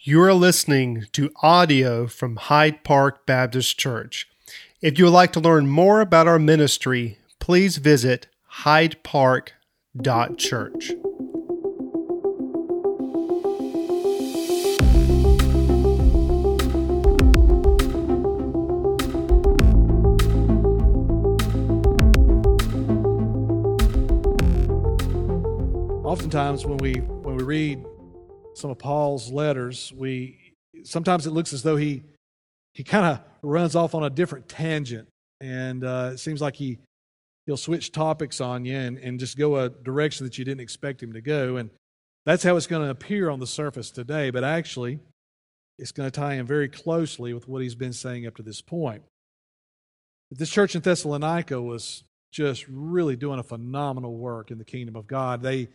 You are listening to audio from Hyde Park Baptist Church. If you would like to learn more about our ministry, please visit hydepark.church. Oftentimes, when we when we read some of Paul's letters, we sometimes it looks as though he he kind of runs off on a different tangent, and uh, it seems like he he'll switch topics on you and, and just go a direction that you didn't expect him to go, and that's how it's going to appear on the surface today. But actually, it's going to tie in very closely with what he's been saying up to this point. This church in Thessalonica was just really doing a phenomenal work in the kingdom of God. They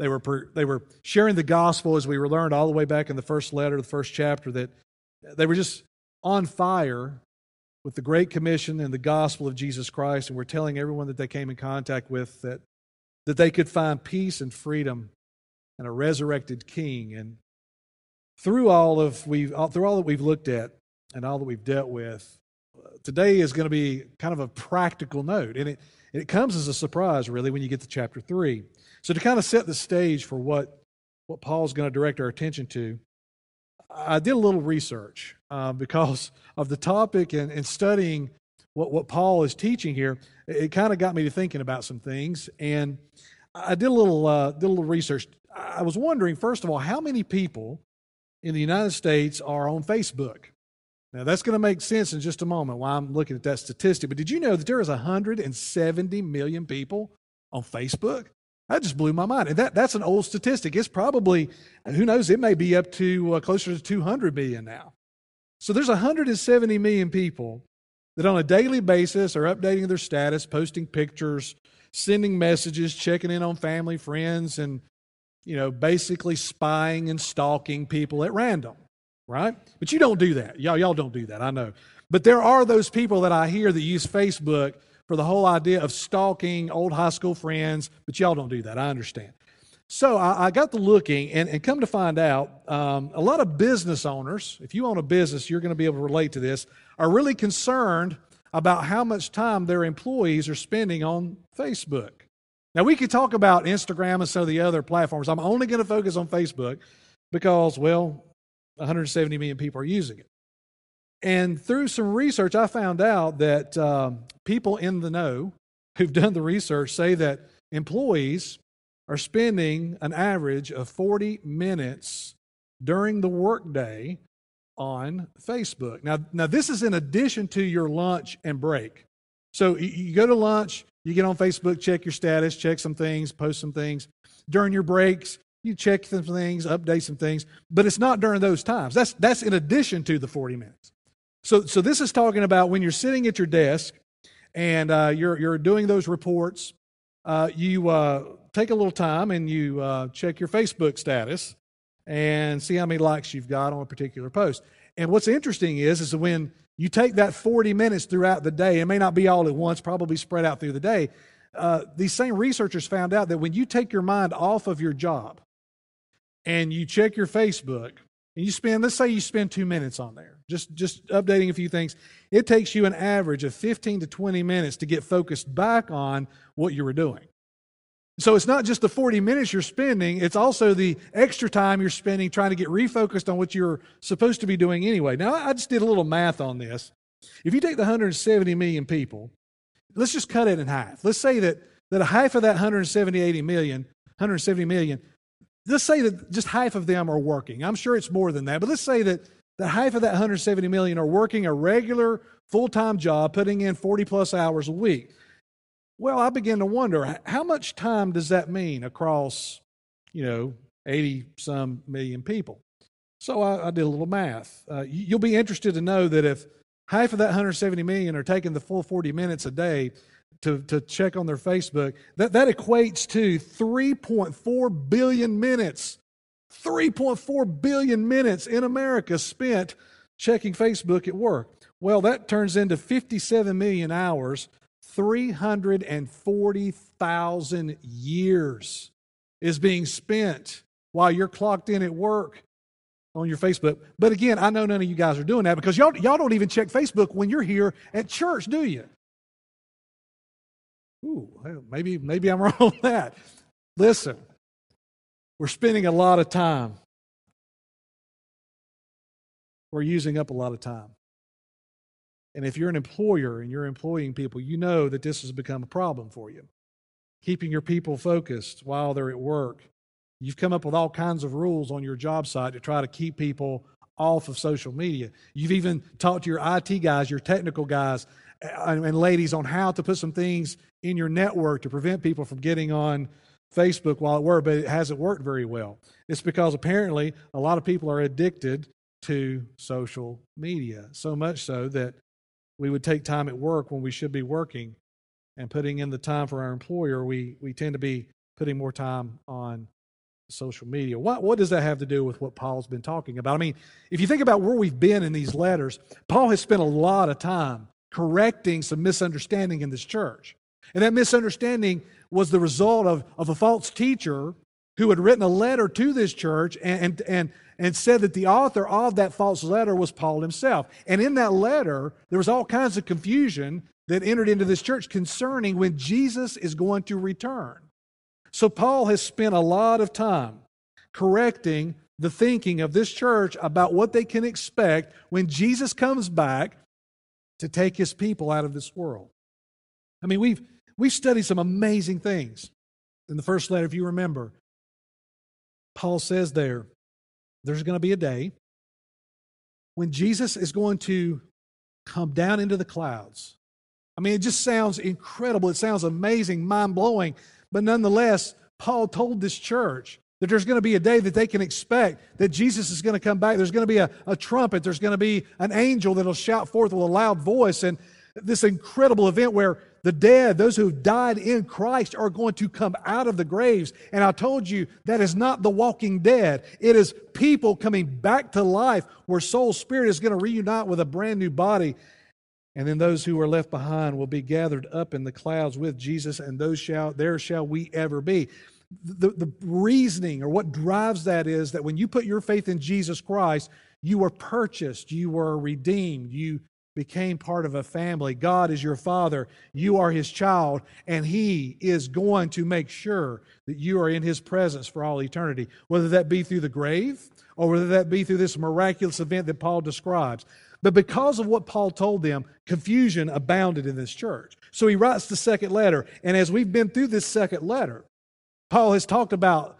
they were, they were sharing the gospel as we were learned all the way back in the first letter, the first chapter, that they were just on fire with the Great Commission and the gospel of Jesus Christ, and were telling everyone that they came in contact with that, that they could find peace and freedom and a resurrected King. And through all of we've through all that we've looked at and all that we've dealt with, uh, today is going to be kind of a practical note, and it it comes as a surprise really when you get to chapter three. So, to kind of set the stage for what, what Paul's going to direct our attention to, I did a little research uh, because of the topic and, and studying what, what Paul is teaching here. It, it kind of got me to thinking about some things. And I did a little, uh, did a little research. I was wondering, first of all, how many people in the United States are on Facebook? Now, that's going to make sense in just a moment while I'm looking at that statistic. But did you know that there is 170 million people on Facebook? That just blew my mind. And that, that's an old statistic. It's probably, who knows, it may be up to uh, closer to 200 million now. So there's 170 million people that on a daily basis are updating their status, posting pictures, sending messages, checking in on family, friends, and, you know, basically spying and stalking people at random, right? But you don't do that. Y'all, y'all don't do that, I know. But there are those people that I hear that use Facebook for the whole idea of stalking old high school friends, but y'all don't do that. I understand. So I, I got to looking, and, and, come to find out, um, a lot of business owners, if you own a business, you're going to be able to relate to this, are really concerned about how much time their employees are spending on Facebook. Now, we could talk about Instagram and some of the other platforms. I'm only going to focus on Facebook because, well, 170 million people are using it. And through some research, I found out that um, people in the know who've done the research say that employees are spending an average of 40 minutes during the workday on Facebook. Now, now this is in addition to your lunch and break. So you, you go to lunch, you get on Facebook, check your status, check some things, post some things. During your breaks, you check some things, update some things, but it's not during those times. That's, that's in addition to the 40 minutes. So, so this is talking about when you're sitting at your desk and uh, you're, you're doing those reports, uh, you uh, take a little time and you uh, check your Facebook status and see how many likes you've got on a particular post. And what's interesting is, is when you take that 40 minutes throughout the day, it may not be all at once, probably spread out through the day. Uh, these same researchers found out that when you take your mind off of your job and you check your Facebook, and you spend, let's say you spend two minutes on there, just, just updating a few things, it takes you an average of 15 to 20 minutes to get focused back on what you were doing. So it's not just the 40 minutes you're spending, it's also the extra time you're spending trying to get refocused on what you're supposed to be doing anyway. Now, I just did a little math on this. If you take the 170 million people, let's just cut it in half. Let's say that, that a half of that 170, 80 million, 170 million let's say that just half of them are working. I'm sure it's more than that, but let's say that, that half of that 170 million are working a regular full time job, putting in 40 plus hours a week. Well, I begin to wonder how much time does that mean across, you know, 80 some million people? So I, I did a little math. Uh, you'll be interested to know that if half of that 170 million are taking the full 40 minutes a day, to, to check on their Facebook, that, that equates to 3.4 billion minutes. 3.4 billion minutes in America spent checking Facebook at work. Well, that turns into 57 million hours, 340,000 years is being spent while you're clocked in at work on your Facebook. But again, I know none of you guys are doing that because y'all, y'all don't even check Facebook when you're here at church, do you? Ooh, maybe, maybe I'm wrong on that. Listen, we're spending a lot of time. We're using up a lot of time. And if you're an employer and you're employing people, you know that this has become a problem for you. Keeping your people focused while they're at work. You've come up with all kinds of rules on your job site to try to keep people off of social media. You've even talked to your IT guys, your technical guys, and ladies on how to put some things in your network to prevent people from getting on Facebook while at work, but it hasn't worked very well. It's because apparently a lot of people are addicted to social media, so much so that we would take time at work when we should be working and putting in the time for our employer, we, we tend to be putting more time on social media. What, what does that have to do with what Paul's been talking about? I mean, if you think about where we've been in these letters, Paul has spent a lot of time correcting some misunderstanding in this church. And that misunderstanding was the result of, of a false teacher who had written a letter to this church and, and, and, and said that the author of that false letter was Paul himself. And in that letter, there was all kinds of confusion that entered into this church concerning when Jesus is going to return. So Paul has spent a lot of time correcting the thinking of this church about what they can expect when Jesus comes back to take his people out of this world. I mean, we've we've studied some amazing things. In the first letter, if you remember, Paul says there, there's going to be a day when Jesus is going to come down into the clouds. I mean, it just sounds incredible. It sounds amazing, mind blowing. But nonetheless, Paul told this church that there's going to be a day that they can expect that Jesus is going to come back. There's going to be a, a trumpet. There's going to be an angel that'll shout forth with a loud voice. And this incredible event where the dead, those who have died in Christ, are going to come out of the graves. And I told you that is not the walking dead. It is people coming back to life where soul spirit is going to reunite with a brand new body. And then those who are left behind will be gathered up in the clouds with Jesus, and those shall there shall we ever be. The, the reasoning or what drives that is that when you put your faith in Jesus Christ, you were purchased, you were redeemed, you became part of a family. God is your father, you are his child, and he is going to make sure that you are in his presence for all eternity, whether that be through the grave or whether that be through this miraculous event that Paul describes. But because of what Paul told them, confusion abounded in this church. So he writes the second letter. And as we've been through this second letter, Paul has talked about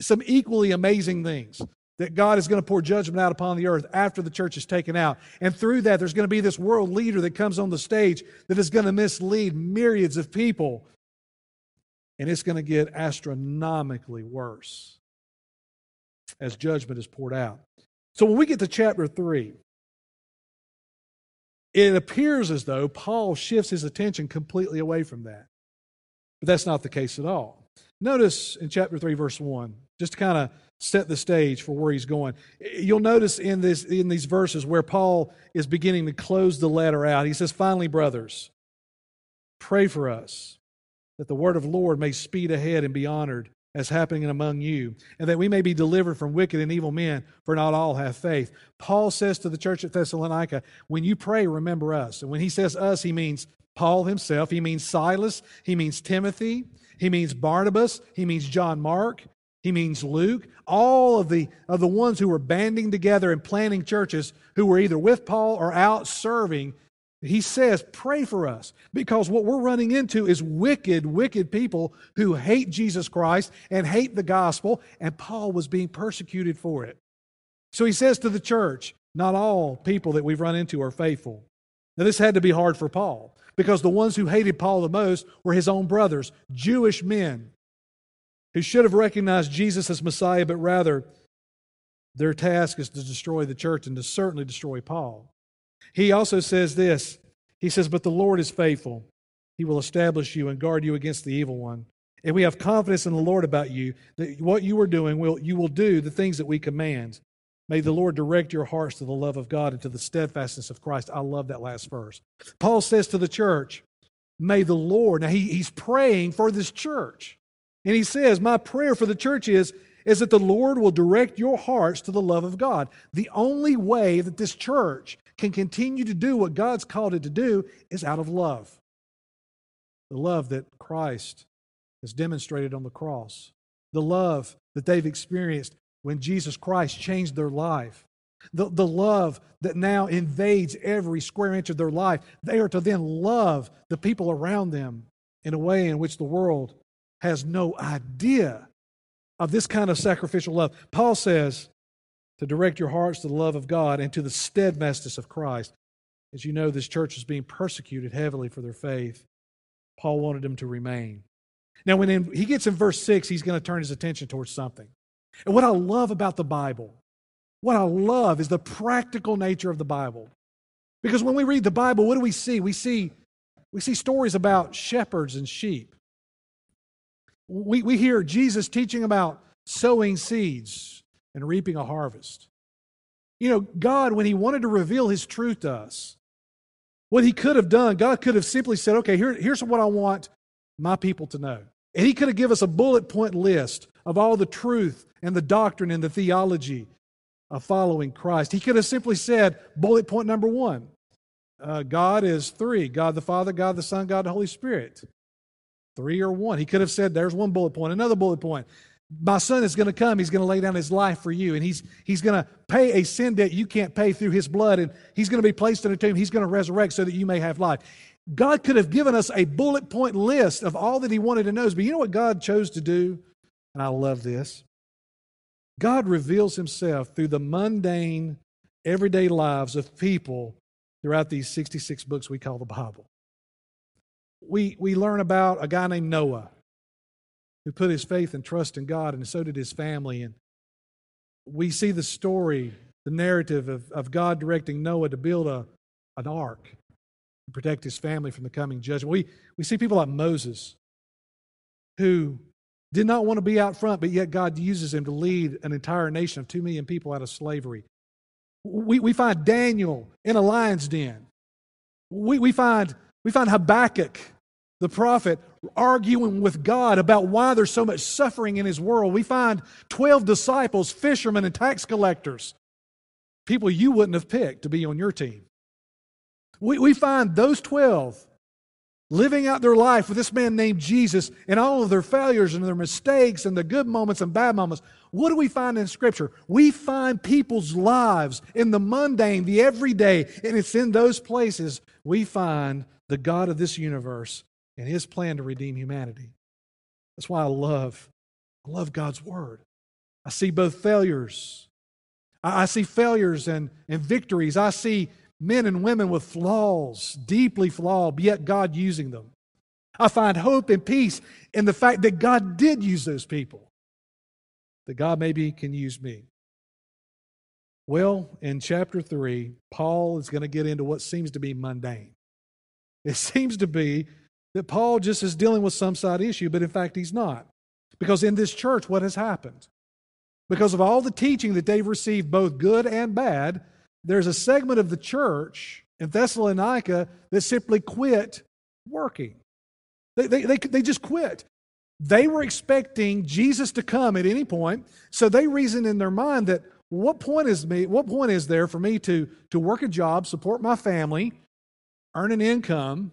some equally amazing things that God is going to pour judgment out upon the earth after the church is taken out. And through that, there's going to be this world leader that comes on the stage that is going to mislead myriads of people. And it's going to get astronomically worse as judgment is poured out. So when we get to chapter 3, it appears as though Paul shifts his attention completely away from that. But that's not the case at all. Notice in chapter 3, verse 1, just to kind of set the stage for where he's going. You'll notice in, this, in these verses where Paul is beginning to close the letter out. He says, Finally, brothers, pray for us that the word of the Lord may speed ahead and be honored as happening among you, and that we may be delivered from wicked and evil men, for not all have faith. Paul says to the church at Thessalonica, when you pray, remember us. And when he says us, he means Paul himself, he means Silas, he means Timothy, he means Barnabas, he means John Mark, he means Luke, all of the, of the ones who were banding together and planting churches who were either with Paul or out serving he says, Pray for us. Because what we're running into is wicked, wicked people who hate Jesus Christ and hate the gospel, and Paul was being persecuted for it. So he says to the church, Not all people that we've run into are faithful. Now, this had to be hard for Paul because the ones who hated Paul the most were his own brothers, Jewish men who should have recognized Jesus as Messiah, but rather their task is to destroy the church and to certainly destroy Paul. He also says this He says, But the Lord is faithful. He will establish you and guard you against the evil one. And we have confidence in the Lord about you that what you are doing, will, you will do the things that we command. May the Lord direct your hearts to the love of God and to the steadfastness of Christ. I love that last verse. Paul says to the church, May the Lord, now he, he's praying for this church. And he says, My prayer for the church is, is that the Lord will direct your hearts to the love of God. The only way that this church can continue to do what God's called it to do is out of love. The love that Christ has demonstrated on the cross, the love that they've experienced when Jesus Christ changed their life, the, the love that now invades every square inch of their life. They are to then love the people around them in a way in which the world has no idea of this kind of sacrificial love. Paul says to direct your hearts to the love of God and to the steadfastness of Christ. As you know, this church is being persecuted heavily for their faith. Paul wanted them to remain. Now, when in, he gets in verse 6, he's going to turn his attention towards something. And what I love about the Bible, what I love is the practical nature of the Bible. Because when we read the Bible, what do we see? We see, we see stories about shepherds and sheep. We, we hear Jesus teaching about sowing seeds and reaping a harvest. You know, God, when He wanted to reveal His truth to us, what He could have done, God could have simply said, okay, here, here's what I want my people to know. And He could have given us a bullet point list of all the truth and the doctrine and the theology of following Christ. He could have simply said, bullet point number one uh, God is three God the Father, God the Son, God the Holy Spirit. Three or one. He could have said, there's one bullet point, another bullet point. My son is going to come. He's going to lay down his life for you, and he's, he's going to pay a sin debt you can't pay through his blood, and he's going to be placed in a tomb. He's going to resurrect so that you may have life. God could have given us a bullet point list of all that he wanted to know. But you know what God chose to do? And I love this. God reveals himself through the mundane, everyday lives of people throughout these 66 books we call the Bible we, we learn about a guy named Noah who put his faith and trust in God, and so did his family. And we see the story, the narrative of, of God directing Noah to build a, an ark to protect his family from the coming judgment. We, we see people like Moses who did not want to be out front, but yet God uses him to lead an entire nation of two million people out of slavery. We, we find Daniel in a lion's den. We, we, find, we find Habakkuk the prophet arguing with God about why there's so much suffering in his world. We find 12 disciples, fishermen, and tax collectors, people you wouldn't have picked to be on your team. We, we find those 12 living out their life with this man named Jesus and all of their failures and their mistakes and the good moments and bad moments. What do we find in Scripture? We find people's lives in the mundane, the everyday, and it's in those places we find the God of this universe and his plan to redeem humanity. That's why I love, I love God's word. I see both failures. I, see failures and, and victories. I see men and women with flaws, deeply flawed, yet God using them. I find hope and peace in the fact that God did use those people, that God maybe can use me. Well, in chapter 3, Paul is going to get into what seems to be mundane. It seems to be that Paul just is dealing with some side issue, but in fact, he's not. Because in this church, what has happened? Because of all the teaching that they've received, both good and bad, there's a segment of the church in Thessalonica that simply quit working. They, they, they, they just quit. They were expecting Jesus to come at any point, so they reasoned in their mind that what point is me what point is there for me to, to work a job, support my family, earn an income,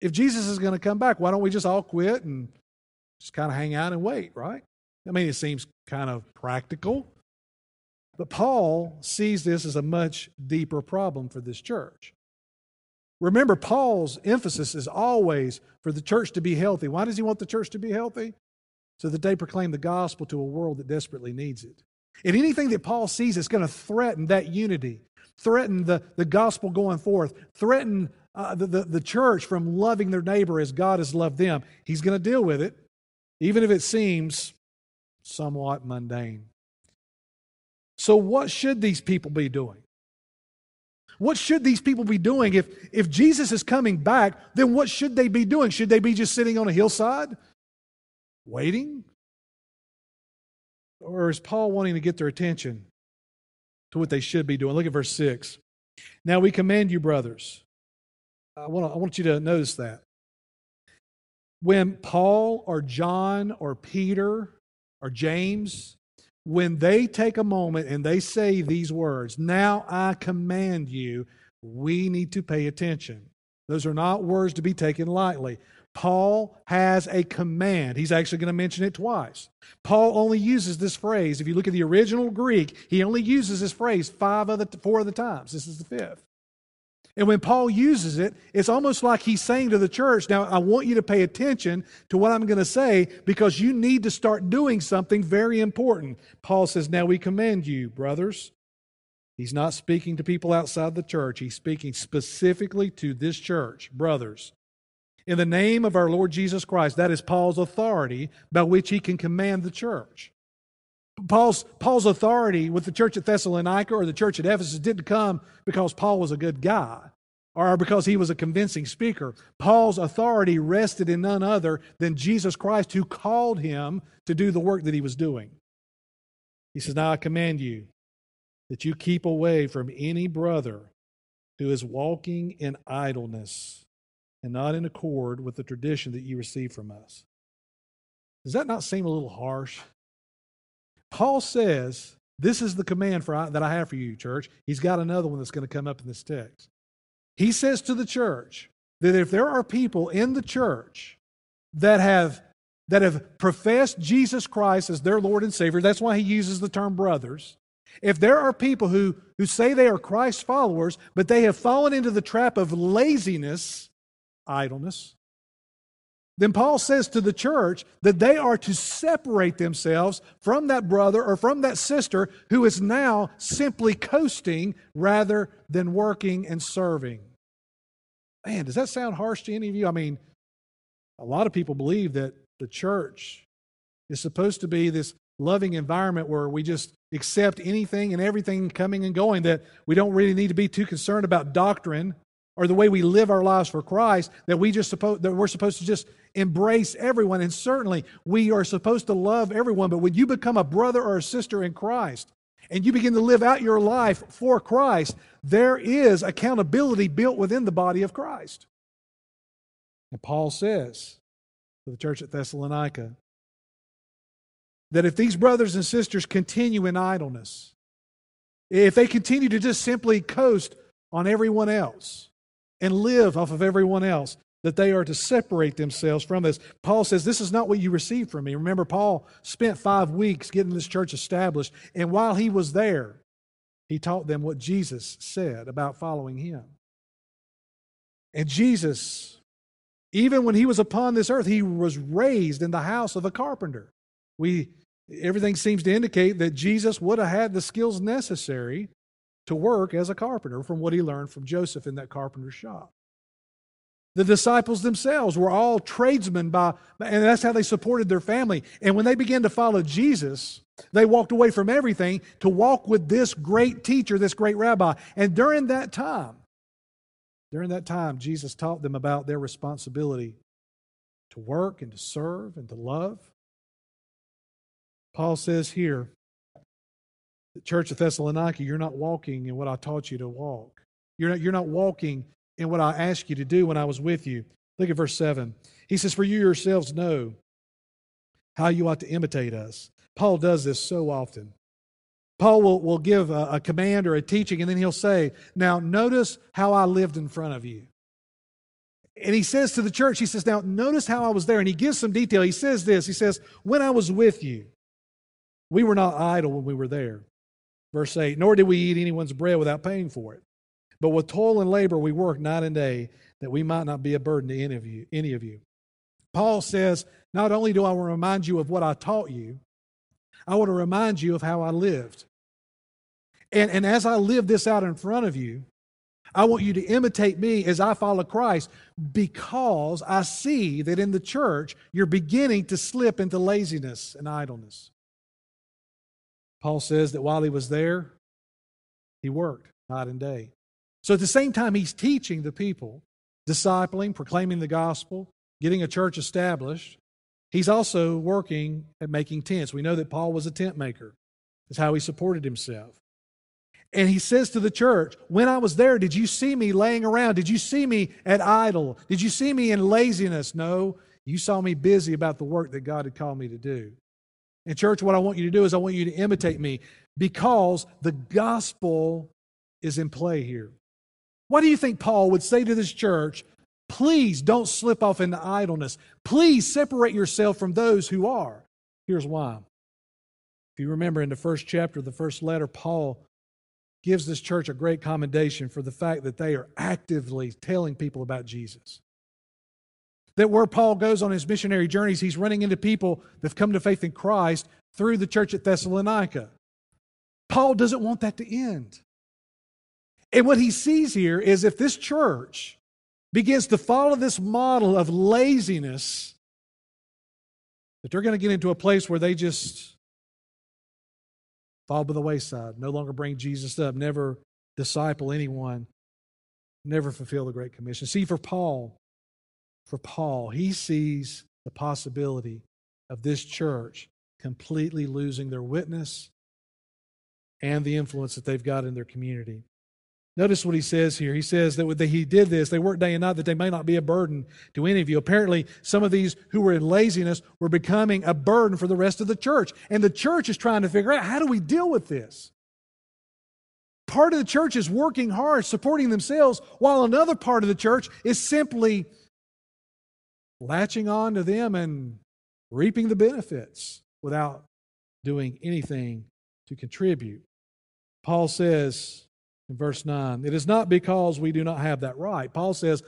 if Jesus is going to come back, why don't we just all quit and just kind of hang out and wait, right? I mean, it seems kind of practical. But Paul sees this as a much deeper problem for this church. Remember, Paul's emphasis is always for the church to be healthy. Why does he want the church to be healthy? So that they proclaim the gospel to a world that desperately needs it. And anything that Paul sees that's going to threaten that unity, threaten the, the gospel going forth, threaten uh, the, the, the church from loving their neighbor as God has loved them. He's going to deal with it, even if it seems somewhat mundane. So, what should these people be doing? What should these people be doing? If, if Jesus is coming back, then what should they be doing? Should they be just sitting on a hillside, waiting? Or is Paul wanting to get their attention to what they should be doing? Look at verse 6. Now we command you, brothers I want, to, I want you to notice that. When Paul or John or Peter or James when they take a moment and they say these words, Now I command you, we need to pay attention. Those are not words to be taken lightly. Paul has a command. He's actually going to mention it twice. Paul only uses this phrase. If you look at the original Greek, he only uses this phrase five of the four of the times. This is the fifth. And when Paul uses it, it's almost like he's saying to the church, Now, I want you to pay attention to what I'm going to say because you need to start doing something very important. Paul says, Now we commend you, brothers. He's not speaking to people outside the church, he's speaking specifically to this church, brothers. In the name of our Lord Jesus Christ, that is Paul's authority by which he can command the church. Paul's, Paul's authority with the church at Thessalonica or the church at Ephesus didn't come because Paul was a good guy or because he was a convincing speaker. Paul's authority rested in none other than Jesus Christ, who called him to do the work that he was doing. He says, Now I command you that you keep away from any brother who is walking in idleness and not in accord with the tradition that you received from us. Does that not seem a little harsh? Paul says, This is the command for, that I have for you, church. He's got another one that's going to come up in this text. He says to the church that if there are people in the church that have, that have professed Jesus Christ as their Lord and Savior, that's why he uses the term brothers. If there are people who, who say they are Christ's followers, but they have fallen into the trap of laziness, idleness, then Paul says to the church that they are to separate themselves from that brother or from that sister who is now simply coasting rather than working and serving. Man, does that sound harsh to any of you? I mean, a lot of people believe that the church is supposed to be this loving environment where we just accept anything and everything coming and going, that we don't really need to be too concerned about doctrine or the way we live our lives for Christ, that we just suppose that we're supposed to just embrace everyone. And certainly we are supposed to love everyone. But when you become a brother or a sister in Christ and you begin to live out your life for Christ, there is accountability built within the body of Christ. And Paul says to the church at Thessalonica that if these brothers and sisters continue in idleness, if they continue to just simply coast on everyone else and live off of everyone else, that they are to separate themselves from this. Paul says, This is not what you received from me. Remember, Paul spent five weeks getting this church established, and while he was there, he taught them what Jesus said about following him. And Jesus, even when he was upon this earth, he was raised in the house of a carpenter. We everything seems to indicate that Jesus would have had the skills necessary to work as a carpenter from what he learned from Joseph in that carpenter's shop. The disciples themselves were all tradesmen by, and that's how they supported their family. And when they began to follow Jesus, they walked away from everything to walk with this great teacher, this great rabbi. And during that time, during that time, Jesus taught them about their responsibility to work and to serve and to love. Paul says here, church of Thessalonica, you're not walking in what I taught you to walk. You're not, you're not walking in what I asked you to do when I was with you. Look at verse 7. He says, For you yourselves know how you ought to imitate us. Paul does this so often. Paul will, will give a, a command or a teaching, and then he'll say, Now, notice how I lived in front of you. And he says to the church, He says, Now, notice how I was there. And he gives some detail. He says this He says, When I was with you, we were not idle when we were there. Verse 8, nor did we eat anyone's bread without paying for it. But with toil and labor we work night and day that we might not be a burden to any of you. Any of you. Paul says, not only do I want to remind you of what I taught you, I want to remind you of how I lived. And, and as I live this out in front of you, I want you to imitate me as I follow Christ because I see that in the church you're beginning to slip into laziness and idleness. Paul says that while he was there, he worked night and day. So at the same time, he's teaching the people, discipling, proclaiming the gospel, getting a church established. He's also working at making tents. We know that Paul was a tent maker, that's how he supported himself. And he says to the church, When I was there, did you see me laying around? Did you see me at idle? Did you see me in laziness? No, you saw me busy about the work that God had called me to do. And, church, what I want you to do is I want you to imitate me because the gospel is in play here. What do you think Paul would say to this church? Please don't slip off into idleness. Please separate yourself from those who are. Here's why. If you remember in the first chapter, of the first letter, Paul gives this church a great commendation for the fact that they are actively telling people about Jesus. That where Paul goes on his missionary journeys, he's running into people that have come to faith in Christ through the church at Thessalonica. Paul doesn't want that to end. And what he sees here is if this church begins to follow this model of laziness, that they're going to get into a place where they just fall by the wayside, no longer bring Jesus up, never disciple anyone, never fulfill the Great Commission. See, for Paul, for Paul, he sees the possibility of this church completely losing their witness and the influence that they've got in their community. Notice what he says here. He says that he did this, they worked day and night that they may not be a burden to any of you. Apparently, some of these who were in laziness were becoming a burden for the rest of the church. And the church is trying to figure out how do we deal with this? Part of the church is working hard, supporting themselves, while another part of the church is simply latching on to them and reaping the benefits without doing anything to contribute. Paul says, in verse 9. It is not because we do not have that right. Paul says,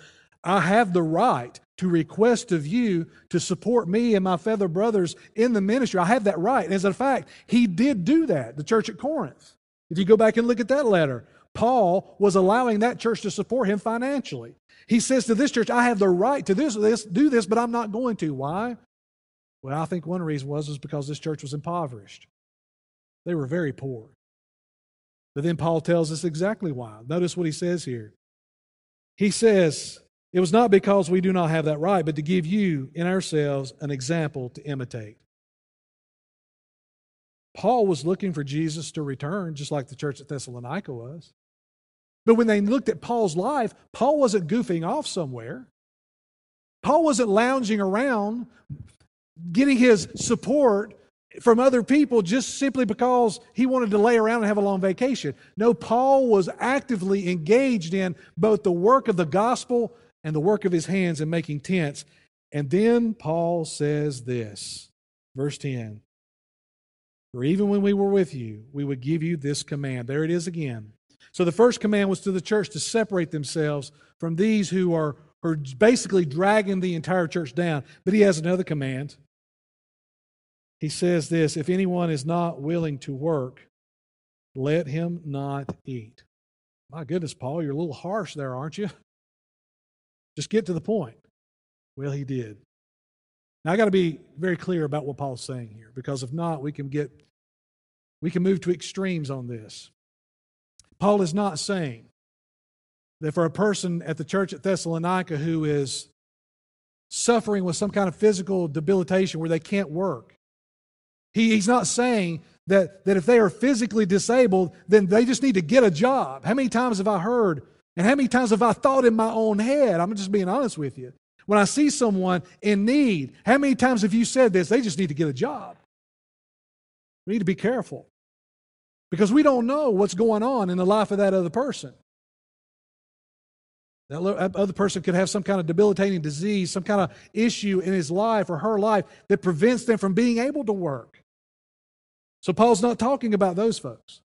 I have the right to request of you to support me and my fellow brothers in the ministry. I have that right. And as a fact, he did do that, the church at Corinth. If you go back and look at that letter, Paul was allowing that church to support him financially. He says to this church, I have the right to this, this, do this, but I'm not going to. Why? Well, I think one reason was, was because this church was impoverished. They were very poor. But then Paul tells us exactly why. Notice what he says here. He says, It was not because we do not have that right, but to give you in ourselves an example to imitate. Paul was looking for Jesus to return, just like the church at Thessalonica was. But when they looked at Paul's life, Paul wasn't goofing off somewhere. Paul wasn't lounging around getting his support from other people just simply because he wanted to lay around and have a long vacation. No, Paul was actively engaged in both the work of the gospel and the work of his hands in making tents. And then Paul says this, verse 10 For even when we were with you, we would give you this command. There it is again. So the first command was to the church to separate themselves from these who are, are basically dragging the entire church down. But he has another command he says this if anyone is not willing to work, let him not eat. My goodness, Paul, you're a little harsh there, aren't you? Just get to the point. Well, he did. Now I got to be very clear about what Paul's saying here, because if not, we can get we can move to extremes on this. Paul is not saying that for a person at the church at Thessalonica who is suffering with some kind of physical debilitation where they can't work, he, he's not saying that, that if they are physically disabled, then they just need to get a job. How many times have I heard, and how many times have I thought in my own head? I'm just being honest with you. When I see someone in need, how many times have you said this? They just need to get a job. We need to be careful because we don't know what's going on in the life of that other person. That other person could have some kind of debilitating disease, some kind of issue in his life or her life that prevents them from being able to work. So Paul's not talking about those folks.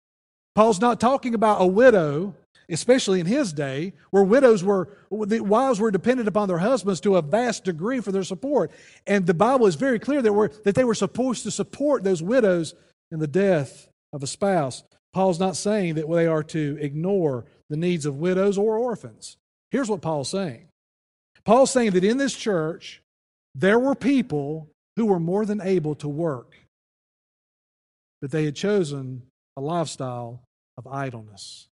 Paul's not talking about a widow, especially in his day, where widows were, the wives were dependent upon their husbands to a vast degree for their support. And the Bible is very clear that, we're, that they were supposed to support those widows in the death of a spouse. Paul's not saying that they are to ignore the needs of widows or orphans. Here's what Paul's saying Paul's saying that in this church, there were people who were more than able to work, but they had chosen a lifestyle of idleness.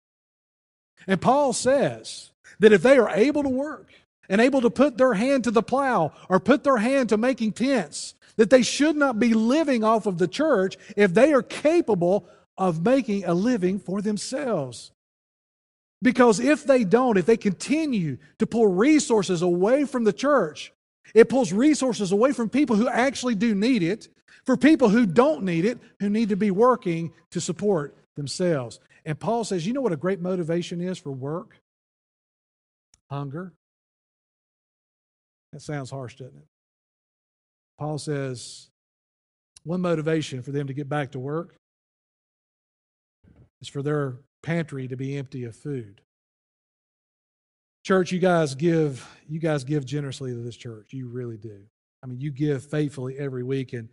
And Paul says that if they are able to work and able to put their hand to the plow or put their hand to making tents, that they should not be living off of the church if they are capable of making a living for themselves. Because if they don't, if they continue to pull resources away from the church, it pulls resources away from people who actually do need it, for people who don't need it, who need to be working to support themselves. And Paul says, you know what a great motivation is for work? Hunger. That sounds harsh, doesn't it? Paul says, one motivation for them to get back to work is for their pantry to be empty of food. Church, you guys give you guys give generously to this church. You really do. I mean, you give faithfully every week and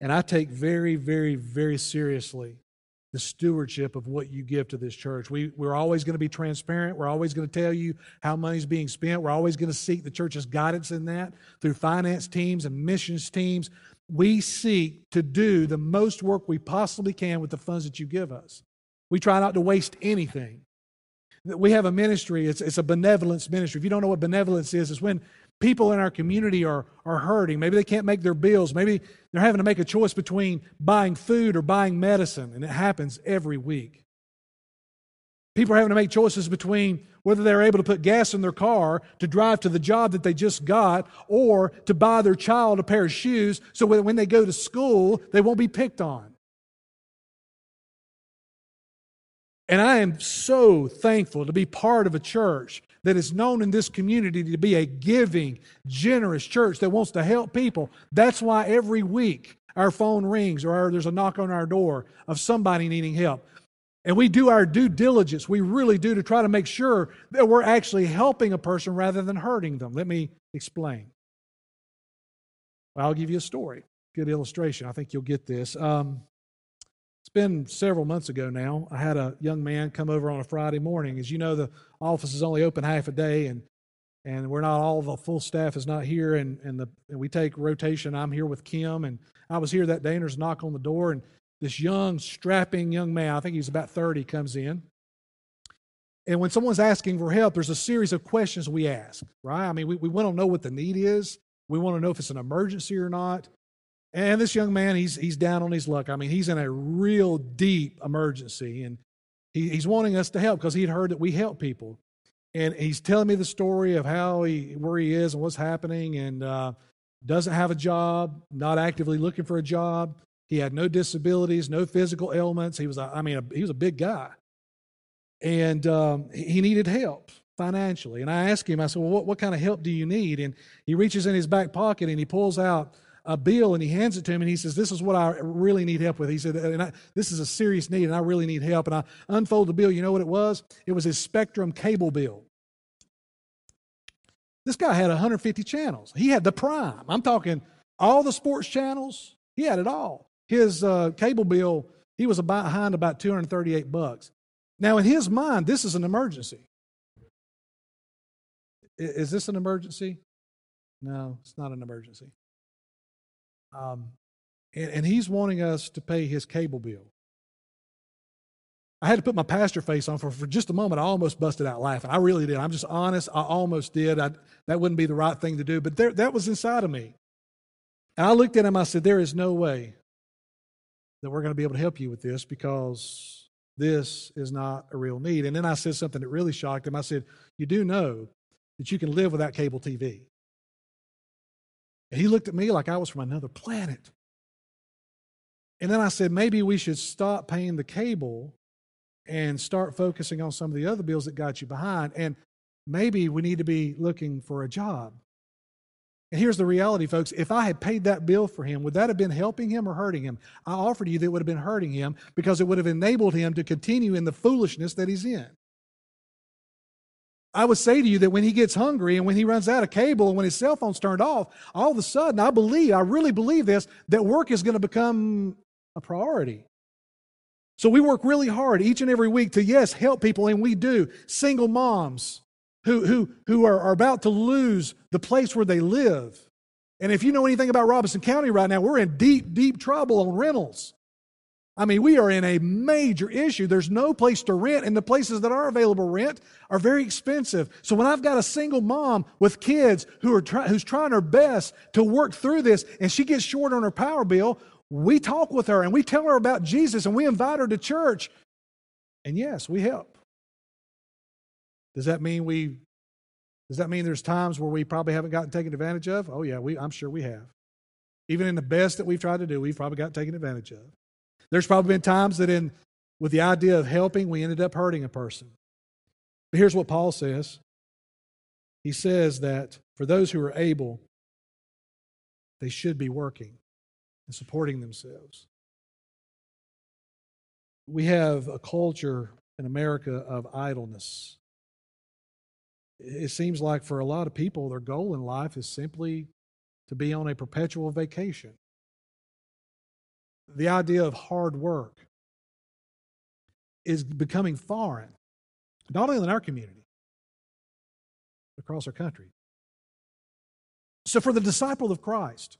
and I take very very very seriously the stewardship of what you give to this church. We, we're always going to be transparent. We're always going to tell you how money's being spent. We're always going to seek the church's guidance in that through finance teams and missions teams. We seek to do the most work we possibly can with the funds that you give us. We try not to waste anything. We have a ministry, it's, it's a benevolence ministry. If you don't know what benevolence is, it's when people in our community are, are hurting. Maybe they can't make their bills. Maybe they're having to make a choice between buying food or buying medicine, and it happens every week. People are having to make choices between whether they're able to put gas in their car to drive to the job that they just got or to buy their child a pair of shoes so when they go to school, they won't be picked on. And I am so thankful to be part of a church that is known in this community to be a giving, generous church that wants to help people. That's why every week our phone rings or there's a knock on our door of somebody needing help. And we do our due diligence. We really do to try to make sure that we're actually helping a person rather than hurting them. Let me explain. I'll give you a story. Good illustration. I think you'll get this. Um, been several months ago now. I had a young man come over on a Friday morning. As you know, the office is only open half a day, and and we're not all the full staff is not here, and and the and we take rotation. I'm here with Kim, and I was here that day, and there's a knock on the door, and this young, strapping young man, I think he's about 30, comes in. And when someone's asking for help, there's a series of questions we ask, right? I mean, we, we want to know what the need is. We want to know if it's an emergency or not. And this young man, he's, he's down on his luck. I mean, he's in a real deep emergency, and he, he's wanting us to help because he'd heard that we help people. And he's telling me the story of how he, where he is and what's happening, and uh, doesn't have a job, not actively looking for a job. He had no disabilities, no physical ailments. He was, a, I mean, a, he was a big guy, and um, he needed help financially. And I asked him, I said, "Well, what, what kind of help do you need?" And he reaches in his back pocket and he pulls out a bill and he hands it to him and he says, This is what I really need help with. He said, and I, This is a serious need and I really need help. And I unfold the bill. You know what it was? It was his Spectrum cable bill. This guy had 150 channels. He had the prime. I'm talking all the sports channels. He had it all. His uh, cable bill, he was behind about 238 bucks. Now, in his mind, this is an emergency. Is this an emergency? No, it's not an emergency. Um, and, and he's wanting us to pay his cable bill. I had to put my pastor face on for, for just a moment. I almost busted out laughing. I really did. I'm just honest. I almost did. I, that wouldn't be the right thing to do, but there, that was inside of me. And I looked at him. I said, There is no way that we're going to be able to help you with this because this is not a real need. And then I said something that really shocked him. I said, You do know that you can live without cable TV. And he looked at me like I was from another planet. And then I said, maybe we should stop paying the cable and start focusing on some of the other bills that got you behind. And maybe we need to be looking for a job. And here's the reality, folks. If I had paid that bill for him, would that have been helping him or hurting him? I offered you that it would have been hurting him because it would have enabled him to continue in the foolishness that he's in. I would say to you that when he gets hungry and when he runs out of cable and when his cell phone's turned off, all of a sudden, I believe, I really believe this, that work is going to become a priority. So we work really hard each and every week to, yes, help people, and we do. Single moms who, who, who are, are about to lose the place where they live. And if you know anything about Robeson County right now, we're in deep, deep trouble on rentals. I mean, we are in a major issue. There's no place to rent, and the places that are available rent are very expensive. So when I've got a single mom with kids who are try, who's trying her best to work through this, and she gets short on her power bill, we talk with her and we tell her about Jesus and we invite her to church. And yes, we help. Does that mean we? Does that mean there's times where we probably haven't gotten taken advantage of? Oh yeah, we, I'm sure we have. Even in the best that we've tried to do, we've probably got taken advantage of. There's probably been times that in with the idea of helping, we ended up hurting a person. But here's what Paul says. He says that for those who are able, they should be working and supporting themselves. We have a culture in America of idleness. It seems like for a lot of people, their goal in life is simply to be on a perpetual vacation. The idea of hard work is becoming foreign, not only in our community, across our country. So, for the disciple of Christ,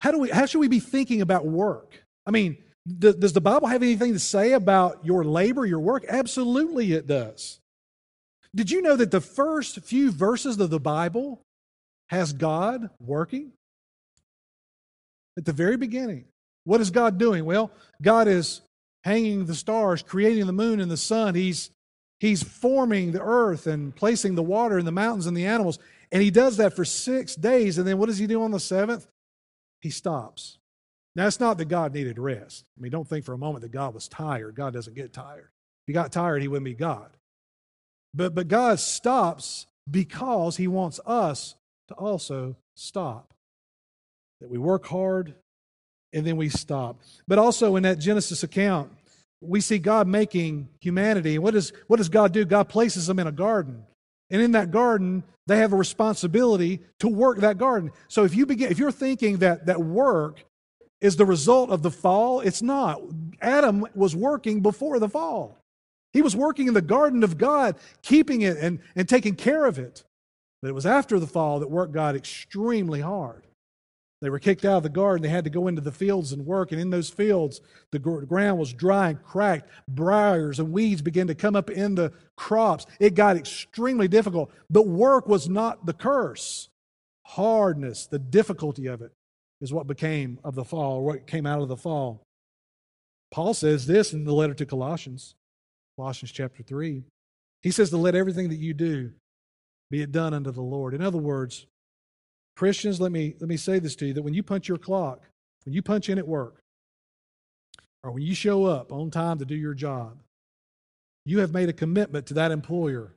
how, do we, how should we be thinking about work? I mean, does the Bible have anything to say about your labor, your work? Absolutely, it does. Did you know that the first few verses of the Bible has God working? At the very beginning. What is God doing? Well, God is hanging the stars, creating the moon and the sun. He's, he's forming the earth and placing the water and the mountains and the animals. And he does that for six days. And then what does he do on the seventh? He stops. Now, it's not that God needed rest. I mean, don't think for a moment that God was tired. God doesn't get tired. If he got tired, he wouldn't be God. But, but God stops because he wants us to also stop. That we work hard and then we stop. But also in that Genesis account, we see God making humanity. What, is, what does God do? God places them in a garden. And in that garden, they have a responsibility to work that garden. So if you begin, if you're thinking that, that work is the result of the fall. It's not. Adam was working before the fall. He was working in the garden of God, keeping it and, and taking care of it. But it was after the fall that work got extremely hard. They were kicked out of the garden. They had to go into the fields and work. And in those fields, the ground was dry and cracked. Briars and weeds began to come up in the crops. It got extremely difficult. But work was not the curse. Hardness, the difficulty of it, is what became of the fall, what came out of the fall. Paul says this in the letter to Colossians, Colossians chapter 3. He says to let everything that you do be it done unto the Lord. In other words, Christians, let me, let me say this to you that when you punch your clock, when you punch in at work, or when you show up on time to do your job, you have made a commitment to that employer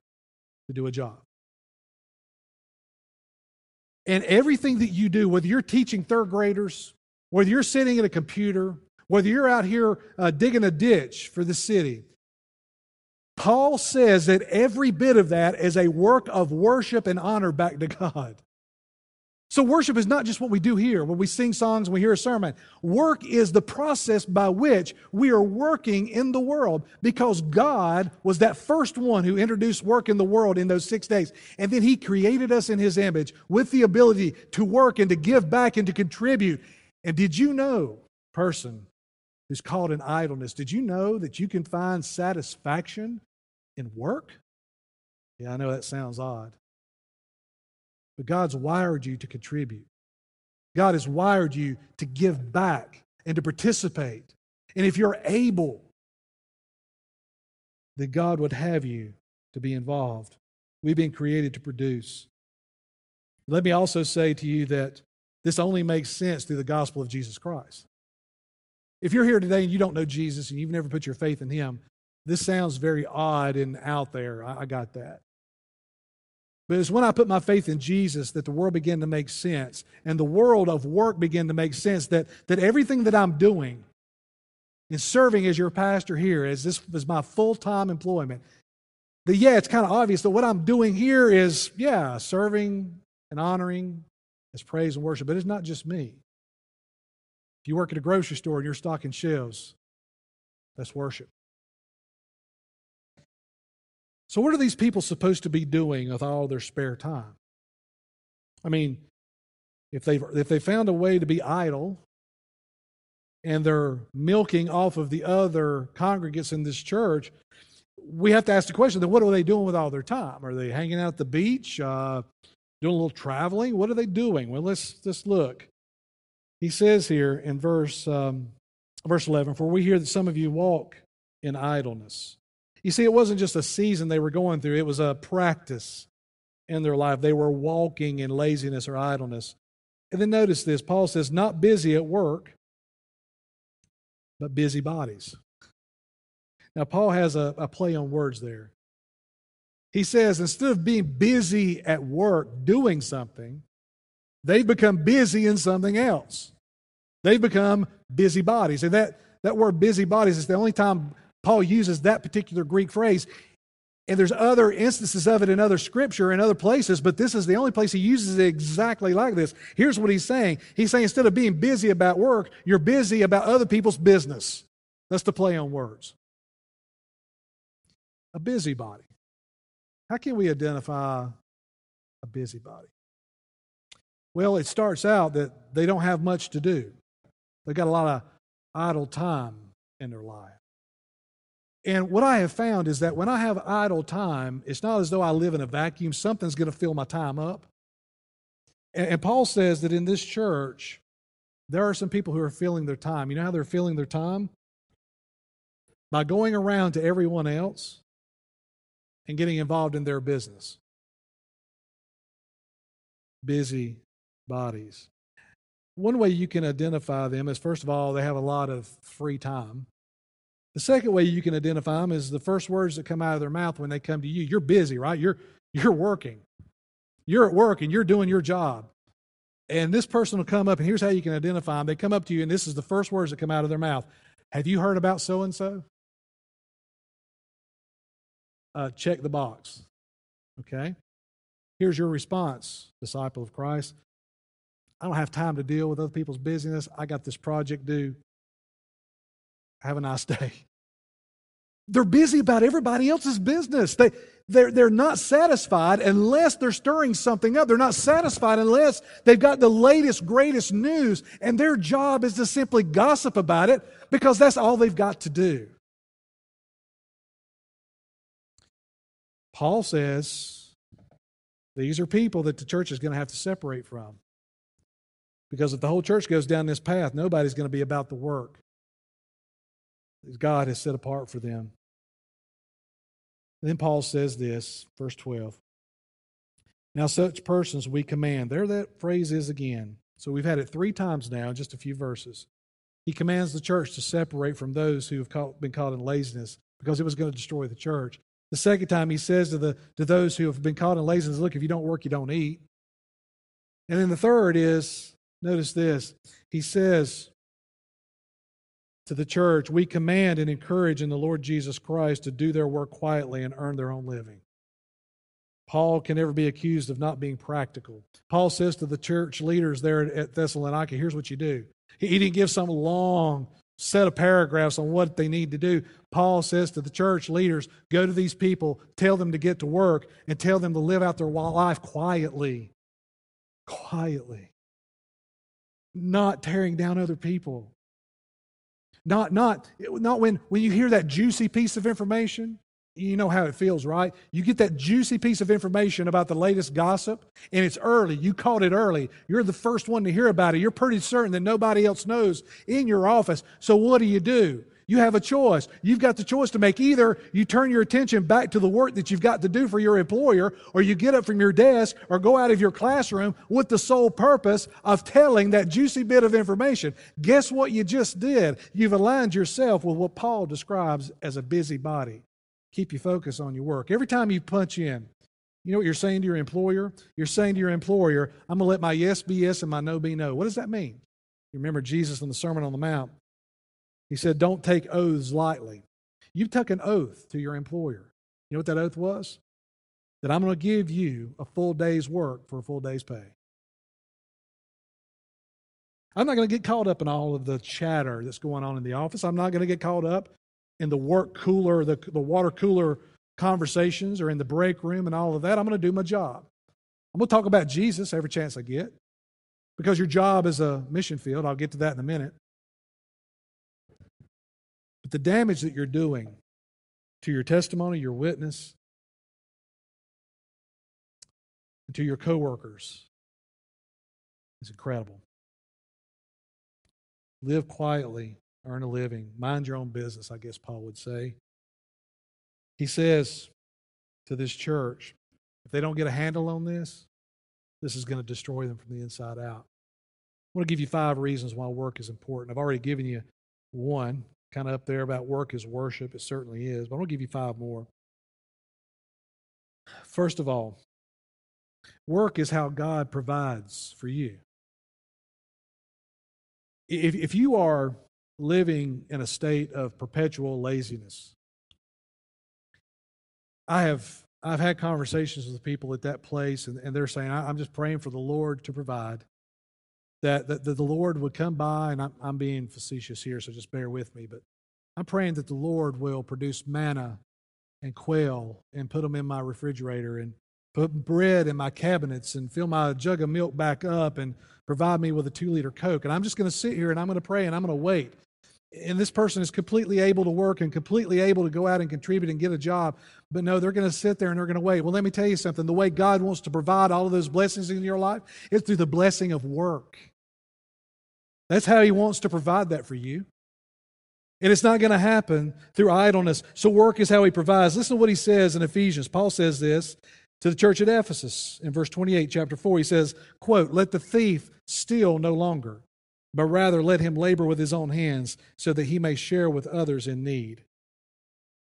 to do a job. And everything that you do, whether you're teaching third graders, whether you're sitting at a computer, whether you're out here uh, digging a ditch for the city, Paul says that every bit of that is a work of worship and honor back to God. So, worship is not just what we do here when we sing songs, when we hear a sermon. Work is the process by which we are working in the world because God was that first one who introduced work in the world in those six days. And then He created us in His image with the ability to work and to give back and to contribute. And did you know, person who's caught in idleness, did you know that you can find satisfaction in work? Yeah, I know that sounds odd. But God's wired you to contribute. God has wired you to give back and to participate. And if you're able, then God would have you to be involved. We've been created to produce. Let me also say to you that this only makes sense through the gospel of Jesus Christ. If you're here today and you don't know Jesus and you've never put your faith in Him, this sounds very odd and out there. I, got that. But it's when I put my faith in Jesus that the world began to make sense. And the world of work began to make sense that, that everything that I'm doing in serving as your pastor here, as this is my full time employment, that yeah, it's kind of obvious that what I'm doing here is, yeah, serving and honoring as praise and worship. But it's not just me. If you work at a grocery store and you're stocking shelves, that's worship. So, what are these people supposed to be doing with all their spare time? I mean, if they've, if they found a way to be idle and they're milking off of the other congregants in this church, we have to ask the question then what are they doing with all their time? Are they hanging out at the beach, uh, doing a little traveling? What are they doing? Well, let's just look. He says here in verse, um, verse 11, For we hear that some of you walk in idleness. You see, it wasn't just a season they were going through, it was a practice in their life. They were walking in laziness or idleness. And then notice this Paul says, not busy at work, but busy bodies. Now, Paul has a, a play on words there. He says, instead of being busy at work doing something, they've become busy in something else. They've become busy bodies. And that, that word busy bodies is the only time Paul uses that particular Greek phrase. And there's other instances of it in other scripture and other places, but this is the only place he uses it exactly like this. Here's what he's saying He's saying instead of being busy about work, you're busy about other people's business. That's the play on words. A busybody. How can we identify a busybody? Well, it starts out that they don't have much to do. They've got a lot of idle time in their life. And what I have found is that when I have idle time, it's not as though I live in a vacuum. Something's going to fill my time up. And, and, Paul says that in this church, there are some people who are filling their time. You know how they're filling their time? By going around to everyone else and getting involved in their business. Busy bodies. One way you can identify them is first of all, they have a lot of free time. The second way you can identify them is the first words that come out of their mouth when they come to you. You're busy, right? You're, you're working. You're at work and you're doing your job. And this person will come up, and here's how you can identify them. They come up to you, and this is the first words that come out of their mouth Have you heard about so and so? Check the box. Okay? Here's your response, disciple of Christ. I don't have time to deal with other people's business. I got this project due. Have a nice day. They're busy about everybody else's business. They, they're, they're not satisfied unless they're stirring something up. They're not satisfied unless they've got the latest, greatest news, and their job is to simply gossip about it because that's all they've got to do. Paul says these are people that the church is going to have to separate from. Because if the whole church goes down this path, nobody's going to be about the work that God has set apart for them. And then Paul says this, verse 12. Now, such persons we command. There that phrase is again. So we've had it three times now, just a few verses. He commands the church to separate from those who have been caught in laziness because it was going to destroy the church. The second time he says to, the, to those who have been caught in laziness, look, if you don't work, you don't eat. And then the third is, notice this, he says, to the church, we command and encourage in the Lord Jesus Christ to do their work quietly and earn their own living. Paul can never be accused of not being practical. Paul says to the church leaders there at Thessalonica, here's what you do. He didn't give some long set of paragraphs on what they need to do. Paul says to the church leaders, go to these people, tell them to get to work, and tell them to live out their life quietly. Quietly. Not tearing down other people. Not, not, not when, when you hear that juicy piece of information, you know how it feels, right? You get that juicy piece of information about the latest gossip, and it's early. You caught it early. You're the first one to hear about it. You're pretty certain that nobody else knows in your office. So what do you do? You have a choice. You've got the choice to make. Either you turn your attention back to the work that you've got to do for your employer, or you get up from your desk or go out of your classroom with the sole purpose of telling that juicy bit of information. Guess what you just did? You've aligned yourself with what Paul describes as a busybody. Keep your focus on your work. Every time you punch in, you know what you're saying to your employer? You're saying to your employer, I'm going to let my yes be yes and my no be no. What does that mean? You remember Jesus in the Sermon on the Mount he said, Don't take oaths lightly. You took an oath to your employer. You know what that oath was? That I'm going to give you a full day's work for a full day's pay. I'm not going to get caught up in all of the chatter that's going on in the office. I'm not going to get caught up in the work cooler, the, the water cooler conversations or in the break room and all of that. I'm going to do my job. I'm going to talk about Jesus every chance I get because your job is a mission field. I'll get to that in a minute. But the damage that you're doing to your testimony, your witness, and to your coworkers is incredible. Live quietly, earn a living, mind your own business, I guess Paul would say. He says to this church, if they don't get a handle on this, this is going to destroy them from the inside out. I want to give you five reasons why work is important. I've already given you one, kind of up there about work is worship. It certainly is, but I'm going to give you five more. First of all, work is how God provides for you. If, if you are living in a state of perpetual laziness, I have I've had conversations with people at that place, and, and they're saying, I'm just praying for the Lord to provide. That, that, that the Lord would come by, and I'm, I'm being facetious here, so just bear with me, but I'm praying that the Lord will produce manna and quail and put them in my refrigerator and put bread in my cabinets and fill my jug of milk back up and provide me with a two liter Coke. And I'm just going to sit here and I'm going to pray and I'm going to wait and this person is completely able to work and completely able to go out and contribute and get a job. But no, they're going to sit there and they're going to wait. Well, let me tell you something. The way God wants to provide all of those blessings in your life is through the blessing of work. That's how He wants to provide that for you. And it's not going to happen through idleness. So, work is how He provides. Listen to what He says in Ephesians. Paul says this to the church at Ephesus in verse 28, chapter 4. He says, quote, Let the thief steal no longer but rather let him labor with his own hands so that he may share with others in need.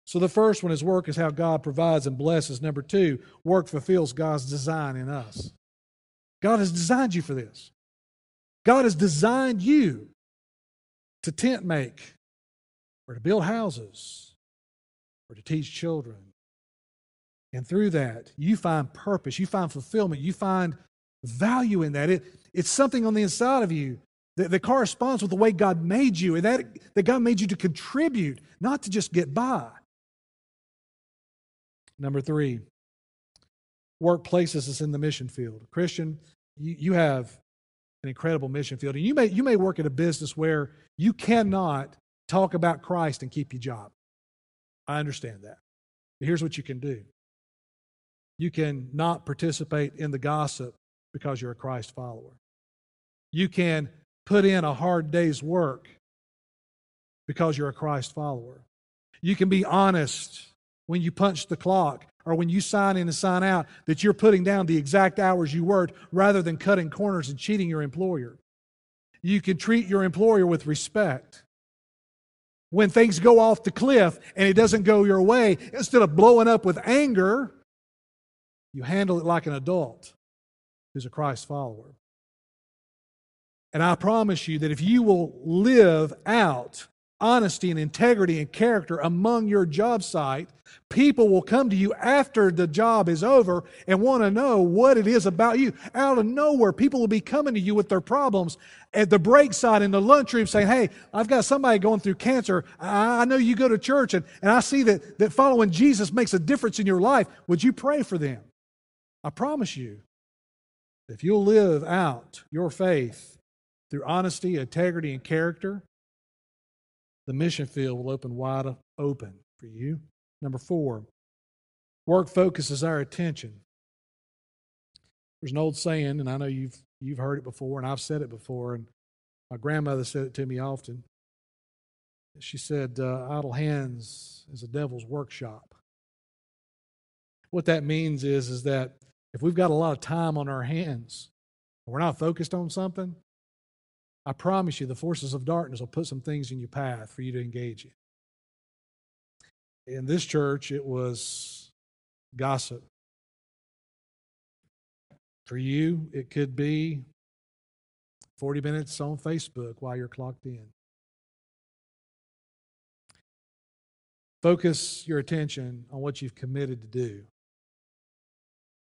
So the first one is work is how God provides and blesses. Number two, work fulfills God's design in us. God has designed you for this. God has designed you to tent make or to build houses or to teach children. And through that, you find purpose, you find fulfillment, you find value in that. It, it's something on the inside of you that, that corresponds with the way God made you, and that, that God made you to contribute, not to just get by. Number three, work places us in the mission field. Christian, you, you have an incredible mission field. And you may, you may work at a business where you cannot talk about Christ and keep your job. I understand that. But here's what you can do you can not participate in the gossip because you're a Christ follower. You can put in a hard day's work because you're a Christ follower. You can be honest when you punch the clock or when you sign in and sign out that you're putting down the exact hours you worked rather than cutting corners and cheating your employer. You can treat your employer with respect. When things go off the cliff and it doesn't go your way, instead of blowing up with anger, you handle it like an adult who's a Christ follower. And I promise you that if you will live out honesty and integrity and character among your job site, people will come to you after the job is over and want to know what it is about you. Out of nowhere, people will be coming to you with their problems at the break side in the lunchroom saying, Hey, I've got somebody going through cancer. I, I know you go to church and, and I see that, that following Jesus makes a difference in your life. Would you pray for them? I promise you, if you'll live out your faith through honesty, integrity, and character, the mission field will open wide open for you. Number four, work focuses our attention. There's an old saying, and I know you've you've heard it before, and I've said it before, and my grandmother said it to me often. She said, uh, "Idle hands is a devil's workshop." What that means is, is that if we've got a lot of time on our hands, we're not focused on something, I promise you, the forces of darkness will put some things in your path for you to engage in. In this church, it was gossip. For you, it could be 40 minutes on Facebook while you're clocked in. Focus your attention on what you've committed to do.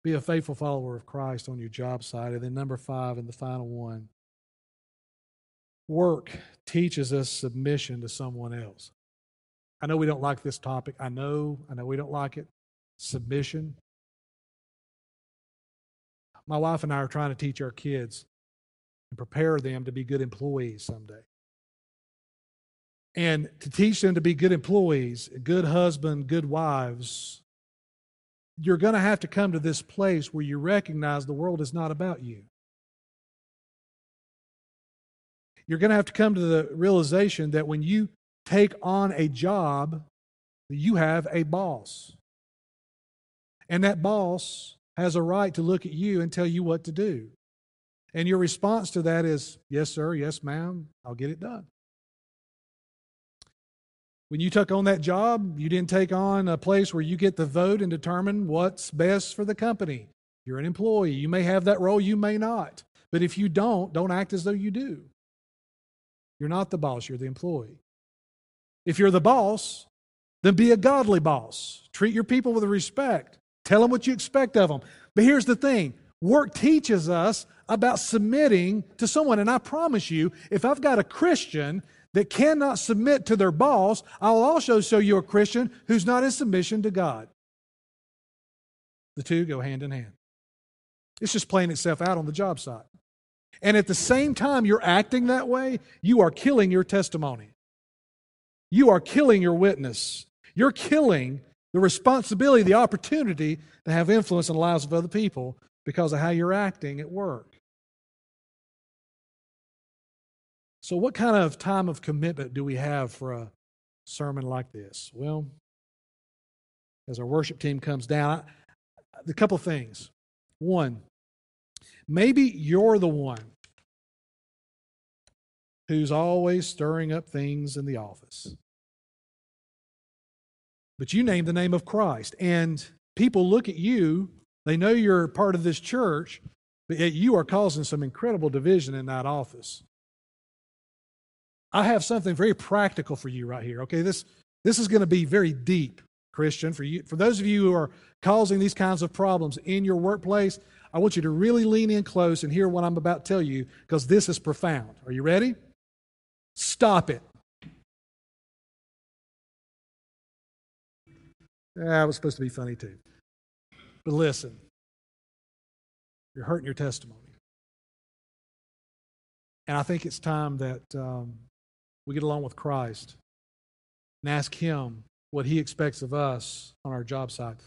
Be a faithful follower of Christ on your job site. And then, number five, and the final one, Work teaches us submission to someone else. I know we don't like this topic. I know, I know we don't like it. Submission. My wife and I are trying to teach our kids and prepare them to be good employees someday. And to teach them to be good employees, good husband, good wives, you're going to have to come to this place where you recognize the world is not about you. You're going to have to come to the realization that when you take on a job, you have a boss. And that boss has a right to look at you and tell you what to do. And your response to that is, Yes, sir, yes, ma'am, I'll get it done. When you took on that job, you didn't take on a place where you get the vote and determine what's best for the company. You're an employee. You may have that role, you may not. But if you don't, don't act as though you do. You're not the boss, you're the employee. If you're the boss, then be a godly boss. Treat your people with respect. Tell them what you expect of them. But here's the thing work teaches us about submitting to someone. And I promise you, if I've got a Christian that cannot submit to their boss, I'll also show you a Christian who's not in submission to God. The two go hand in hand. It's just playing itself out on the job site. And at the same time you're acting that way, you are killing your testimony. You are killing your witness. You're killing the responsibility, the opportunity to have influence in the lives of other people because of how you're acting at work. So, what kind of time of commitment do we have for a sermon like this? Well, as our worship team comes down, a couple things. One, maybe you're the one who's always stirring up things in the office. But you name the name of Christ, and people look at you, they know you're part of this church, but yet you are causing some incredible division in that office. I have something very practical for you right here. Okay, this this is going to be very deep, Christian. For you, for those of you who are causing these kinds of problems in your workplace, I want you to really lean in close and hear what I'm about to tell you because this is profound. Are you ready? Stop it. That was supposed to be funny too. But listen, you're hurting your testimony. And I think it's time that um, we get along with Christ and ask Him what He expects of us on our job site.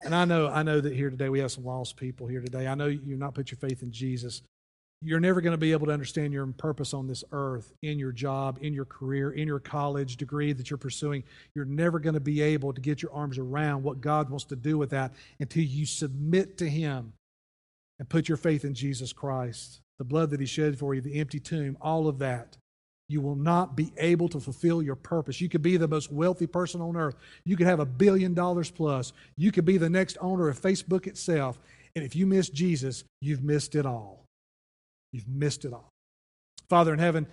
And I know, I know that here today we have some lost people here today. I know you've not put your faith in Jesus. You're never going to be able to understand your purpose on this earth, in your job, in your career, in your college degree that you're pursuing. You're never going to be able to get your arms around what God wants to do with that until you submit to Him and put your faith in Jesus Christ. The blood that He shed for you, the empty tomb, all of that you will not be able to fulfill your purpose. You could be the most wealthy person on earth. You could have a billion dollars plus. You could be the next owner of Facebook itself. And if you miss Jesus, you've missed it all. You've missed it all. Father in heaven,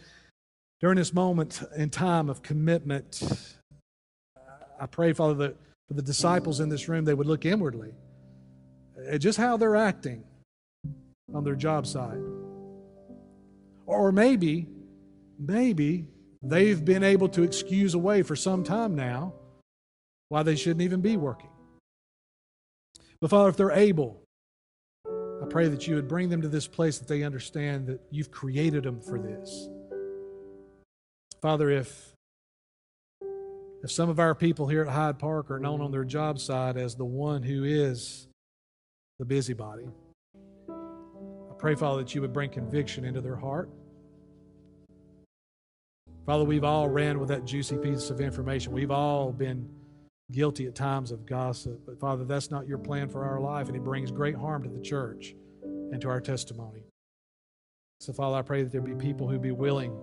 during this moment in time of commitment, I pray, Father, that for the disciples in this room, they would look inwardly at just how they're acting on their job site. Or maybe maybe they've been able to excuse away for some time now why they shouldn't even be working. But Father, if they're able, I pray that you would bring them to this place that they understand that you've created them for this. Father, if if some of our people here at Hyde Park are known on their job side as the one who is the busybody, I pray, Father, that you would bring conviction into their heart. Father, we've all ran with that juicy piece of information. We've all been guilty at times of gossip. But Father, that's not your plan for our life, and it brings great harm to the church and to our testimony. So, Father, I pray that there be people who be willing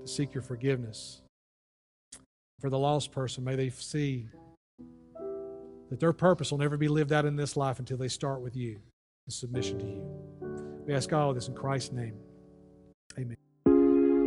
to seek your forgiveness. For the lost person, may they see that their purpose will never be lived out in this life until they start with you in submission to you. We ask all this in Christ's name. Amen.